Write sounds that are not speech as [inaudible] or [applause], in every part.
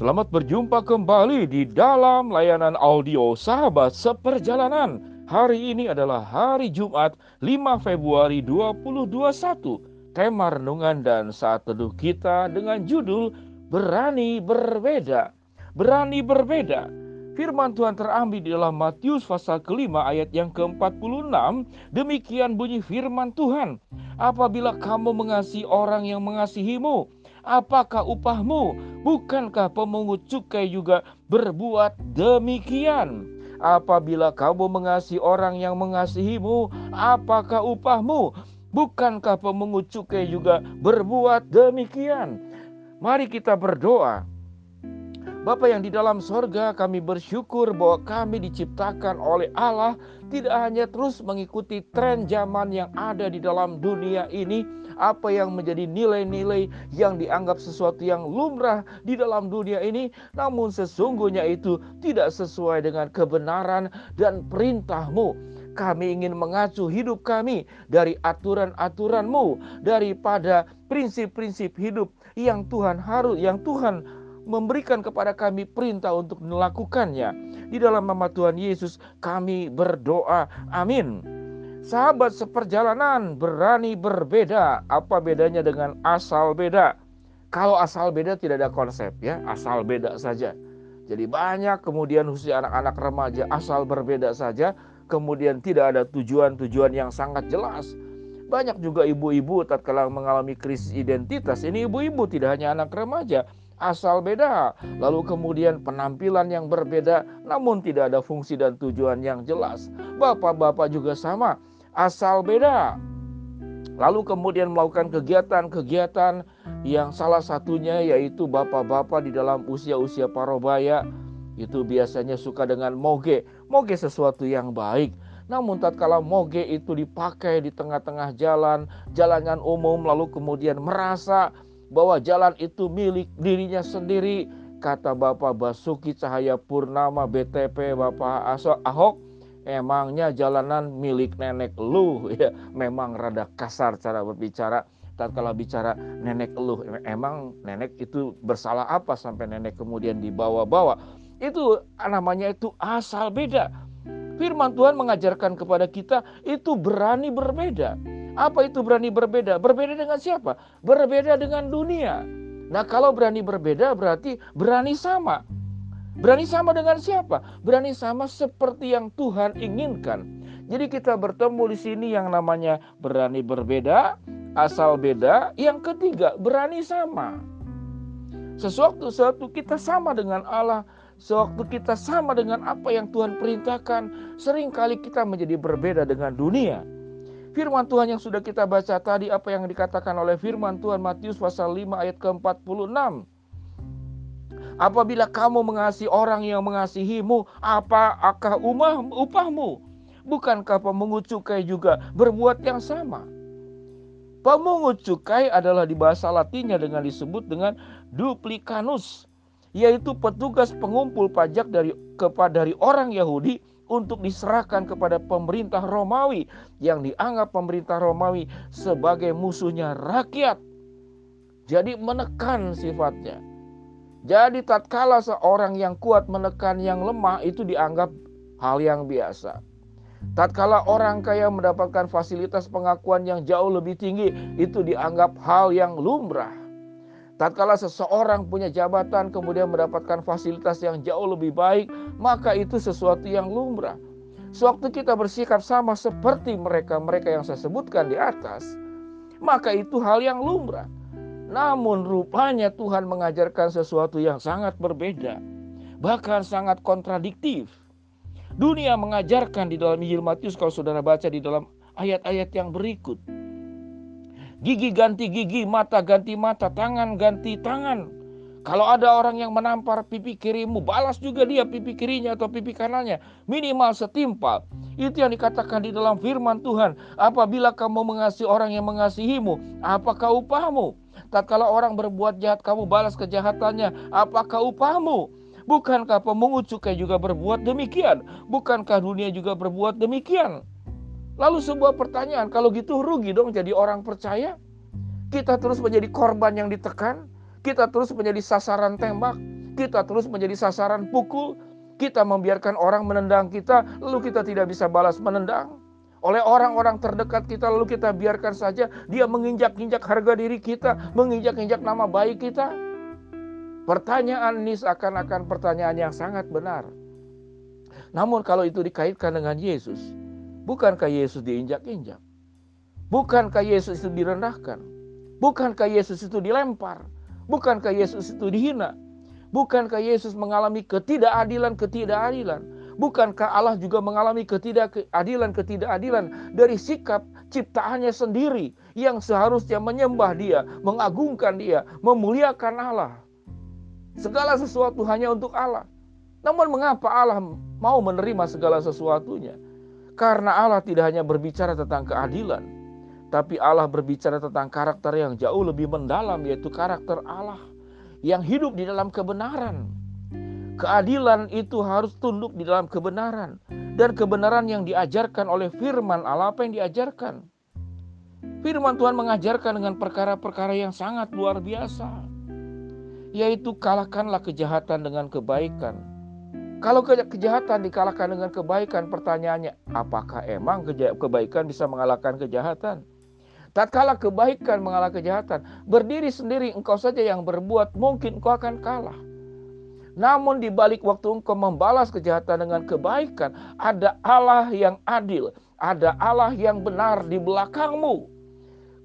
Selamat berjumpa kembali di dalam layanan audio Sahabat Seperjalanan. Hari ini adalah hari Jumat 5 Februari 2021. Tema renungan dan saat teduh kita dengan judul Berani Berbeda. Berani Berbeda. Firman Tuhan terambil di dalam Matius pasal kelima ayat yang ke-46. Demikian bunyi firman Tuhan. Apabila kamu mengasihi orang yang mengasihimu, apakah upahmu? Bukankah pemungut cukai juga berbuat demikian? Apabila kamu mengasihi orang yang mengasihimu, apakah upahmu? Bukankah pemungut cukai juga berbuat demikian? Mari kita berdoa. Bapa yang di dalam sorga kami bersyukur bahwa kami diciptakan oleh Allah tidak hanya terus mengikuti tren zaman yang ada di dalam dunia ini apa yang menjadi nilai-nilai yang dianggap sesuatu yang lumrah di dalam dunia ini namun sesungguhnya itu tidak sesuai dengan kebenaran dan perintahmu. Kami ingin mengacu hidup kami dari aturan-aturanmu daripada prinsip-prinsip hidup yang Tuhan harus yang Tuhan memberikan kepada kami perintah untuk melakukannya. Di dalam nama Tuhan Yesus kami berdoa. Amin. Sahabat seperjalanan berani berbeda. Apa bedanya dengan asal beda? Kalau asal beda tidak ada konsep ya, asal beda saja. Jadi banyak kemudian khususnya anak-anak remaja asal berbeda saja, kemudian tidak ada tujuan-tujuan yang sangat jelas. Banyak juga ibu-ibu tatkala mengalami krisis identitas. Ini ibu-ibu tidak hanya anak remaja, asal beda, lalu kemudian penampilan yang berbeda, namun tidak ada fungsi dan tujuan yang jelas. Bapak-bapak juga sama, asal beda. Lalu kemudian melakukan kegiatan-kegiatan yang salah satunya yaitu bapak-bapak di dalam usia-usia parobaya itu biasanya suka dengan moge. Moge sesuatu yang baik. Namun tatkala moge itu dipakai di tengah-tengah jalan, jalanan umum lalu kemudian merasa bahwa jalan itu milik dirinya sendiri. Kata Bapak Basuki Cahaya Purnama BTP Bapak Aso Ahok, emangnya jalanan milik nenek lu [laughs] ya. Memang rada kasar cara berbicara. kalau bicara nenek lu, emang nenek itu bersalah apa sampai nenek kemudian dibawa-bawa? Itu namanya itu asal beda. Firman Tuhan mengajarkan kepada kita itu berani berbeda. Apa itu berani berbeda? Berbeda dengan siapa? Berbeda dengan dunia. Nah, kalau berani berbeda berarti berani sama. Berani sama dengan siapa? Berani sama seperti yang Tuhan inginkan. Jadi kita bertemu di sini yang namanya berani berbeda, asal beda. Yang ketiga, berani sama. Sesuatu sesuatu kita sama dengan Allah, sewaktu kita sama dengan apa yang Tuhan perintahkan, sering kali kita menjadi berbeda dengan dunia. Firman Tuhan yang sudah kita baca tadi apa yang dikatakan oleh firman Tuhan Matius pasal 5 ayat ke-46. Apabila kamu mengasihi orang yang mengasihimu, apa akah umah, upahmu? Bukankah pemungut cukai juga berbuat yang sama? Pemungut cukai adalah di bahasa Latinnya dengan disebut dengan duplicanus, yaitu petugas pengumpul pajak dari kepada dari orang Yahudi untuk diserahkan kepada pemerintah Romawi yang dianggap pemerintah Romawi sebagai musuhnya rakyat. Jadi menekan sifatnya. Jadi tatkala seorang yang kuat menekan yang lemah itu dianggap hal yang biasa. Tatkala orang kaya mendapatkan fasilitas pengakuan yang jauh lebih tinggi itu dianggap hal yang lumrah. Tatkala seseorang punya jabatan kemudian mendapatkan fasilitas yang jauh lebih baik, maka itu sesuatu yang lumrah. Sewaktu kita bersikap sama seperti mereka-mereka yang saya sebutkan di atas, maka itu hal yang lumrah. Namun rupanya Tuhan mengajarkan sesuatu yang sangat berbeda, bahkan sangat kontradiktif. Dunia mengajarkan di dalam Injil Matius kalau saudara baca di dalam ayat-ayat yang berikut Gigi ganti gigi, mata ganti mata, tangan ganti tangan. Kalau ada orang yang menampar pipi kirimu, balas juga dia pipi kirinya atau pipi kanannya. Minimal setimpal. Itu yang dikatakan di dalam firman Tuhan. Apabila kamu mengasihi orang yang mengasihimu, apakah upahmu? Tatkala orang berbuat jahat, kamu balas kejahatannya, apakah upahmu? Bukankah pemungut cukai juga berbuat demikian? Bukankah dunia juga berbuat demikian? Lalu sebuah pertanyaan, kalau gitu rugi dong jadi orang percaya? Kita terus menjadi korban yang ditekan, kita terus menjadi sasaran tembak, kita terus menjadi sasaran pukul, kita membiarkan orang menendang kita, lalu kita tidak bisa balas menendang. Oleh orang-orang terdekat kita, lalu kita biarkan saja dia menginjak-injak harga diri kita, menginjak-injak nama baik kita. Pertanyaan ini seakan-akan pertanyaan yang sangat benar. Namun kalau itu dikaitkan dengan Yesus, bukankah Yesus diinjak-injak? Bukankah Yesus itu direndahkan? Bukankah Yesus itu dilempar? Bukankah Yesus itu dihina? Bukankah Yesus mengalami ketidakadilan-ketidakadilan? Bukankah Allah juga mengalami ketidakadilan-ketidakadilan dari sikap ciptaannya sendiri yang seharusnya menyembah dia, mengagungkan dia, memuliakan Allah? Segala sesuatu hanya untuk Allah. Namun mengapa Allah mau menerima segala sesuatunya? Karena Allah tidak hanya berbicara tentang keadilan, tapi Allah berbicara tentang karakter yang jauh lebih mendalam yaitu karakter Allah yang hidup di dalam kebenaran. Keadilan itu harus tunduk di dalam kebenaran dan kebenaran yang diajarkan oleh firman Allah apa yang diajarkan. Firman Tuhan mengajarkan dengan perkara-perkara yang sangat luar biasa. Yaitu kalahkanlah kejahatan dengan kebaikan. Kalau kejahatan dikalahkan dengan kebaikan, pertanyaannya, apakah emang kebaikan bisa mengalahkan kejahatan? Tatkala kebaikan mengalah kejahatan, berdiri sendiri engkau saja yang berbuat, mungkin engkau akan kalah. Namun di balik waktu engkau membalas kejahatan dengan kebaikan, ada Allah yang adil, ada Allah yang benar di belakangmu.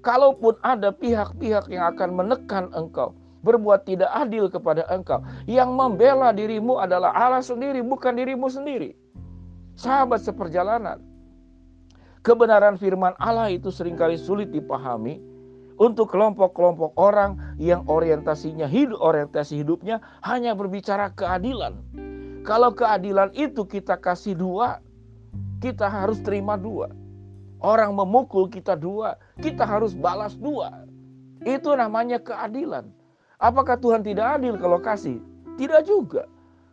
Kalaupun ada pihak-pihak yang akan menekan engkau, berbuat tidak adil kepada engkau, yang membela dirimu adalah Allah sendiri, bukan dirimu sendiri. Sahabat seperjalanan, kebenaran firman Allah itu sering kali sulit dipahami untuk kelompok-kelompok orang yang orientasinya hidup orientasi hidupnya hanya berbicara keadilan. Kalau keadilan itu kita kasih dua, kita harus terima dua. Orang memukul kita dua, kita harus balas dua. Itu namanya keadilan. Apakah Tuhan tidak adil kalau kasih? Tidak juga.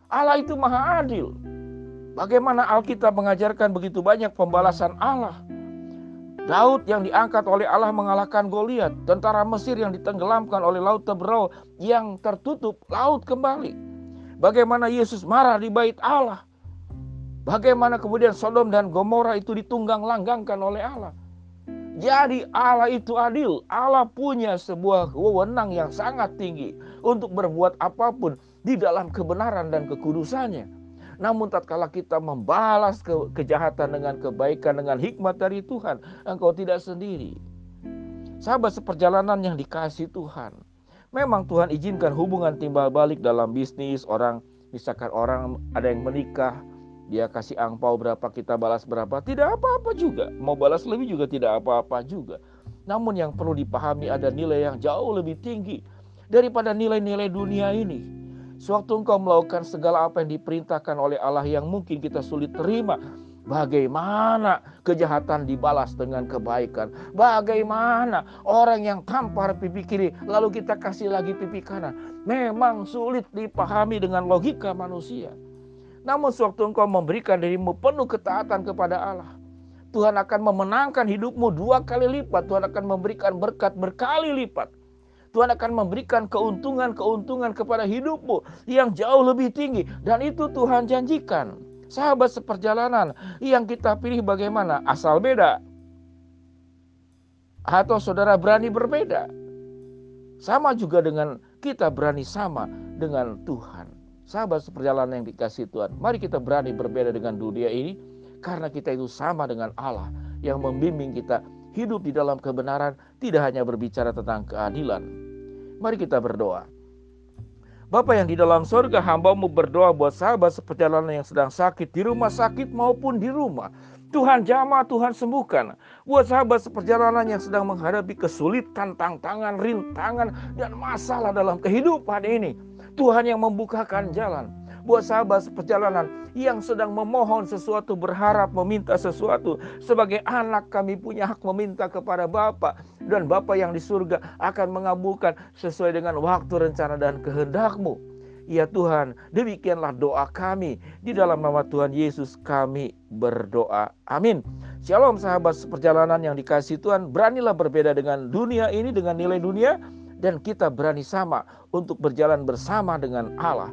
Allah itu maha adil. Bagaimana Alkitab mengajarkan begitu banyak pembalasan Allah. Daud yang diangkat oleh Allah mengalahkan Goliat, tentara Mesir yang ditenggelamkan oleh laut Tebrau yang tertutup, laut kembali. Bagaimana Yesus marah di bait Allah. Bagaimana kemudian Sodom dan Gomora itu ditunggang langgangkan oleh Allah. Jadi Allah itu adil. Allah punya sebuah wewenang yang sangat tinggi untuk berbuat apa pun di dalam kebenaran dan kekudusannya. Namun tatkala kita membalas ke kejahatan dengan kebaikan dengan hikmat dari Tuhan, engkau tidak sendiri. Sahabat seperjalanan yang dikasih Tuhan. Memang Tuhan izinkan hubungan timbal balik dalam bisnis orang misalkan orang ada yang menikah dia kasih angpau berapa kita balas berapa tidak apa-apa juga mau balas lebih juga tidak apa-apa juga namun yang perlu dipahami ada nilai yang jauh lebih tinggi daripada nilai-nilai dunia ini Sewaktu engkau melakukan segala apa yang diperintahkan oleh Allah yang mungkin kita sulit terima, Bagaimana kejahatan dibalas dengan kebaikan? Bagaimana orang yang tampar pipi kiri lalu kita kasih lagi pipi kanan? Memang sulit dipahami dengan logika manusia. Namun sewaktu engkau memberikan dirimu penuh ketaatan kepada Allah, Tuhan akan memenangkan hidupmu dua kali lipat. Tuhan akan memberikan berkat berkali lipat. Tuhan akan memberikan keuntungan-keuntungan kepada hidupmu yang jauh lebih tinggi. Dan itu Tuhan janjikan. Sahabat seperjalanan yang kita pilih bagaimana? Asal beda. Atau saudara berani berbeda. Sama juga dengan kita berani sama dengan Tuhan. Sahabat seperjalanan yang dikasih Tuhan. Mari kita berani berbeda dengan dunia ini. Karena kita itu sama dengan Allah yang membimbing kita hidup di dalam kebenaran tidak hanya berbicara tentang keadilan, Mari kita berdoa. Bapak yang di dalam surga, hambamu berdoa buat sahabat seperjalanan yang sedang sakit di rumah sakit maupun di rumah. Tuhan jamah, Tuhan sembuhkan. Buat sahabat seperjalanan yang sedang menghadapi kesulitan, tantangan, rintangan, dan masalah dalam kehidupan ini. Tuhan yang membukakan jalan buat sahabat seperjalanan yang sedang memohon sesuatu, berharap meminta sesuatu. Sebagai anak kami punya hak meminta kepada Bapa dan Bapa yang di surga akan mengabulkan sesuai dengan waktu, rencana dan kehendakmu. Ya Tuhan, demikianlah doa kami. Di dalam nama Tuhan Yesus kami berdoa. Amin. Shalom sahabat seperjalanan yang dikasih Tuhan. Beranilah berbeda dengan dunia ini, dengan nilai dunia. Dan kita berani sama untuk berjalan bersama dengan Allah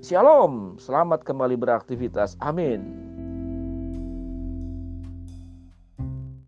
Shalom, selamat kembali beraktivitas. Amin.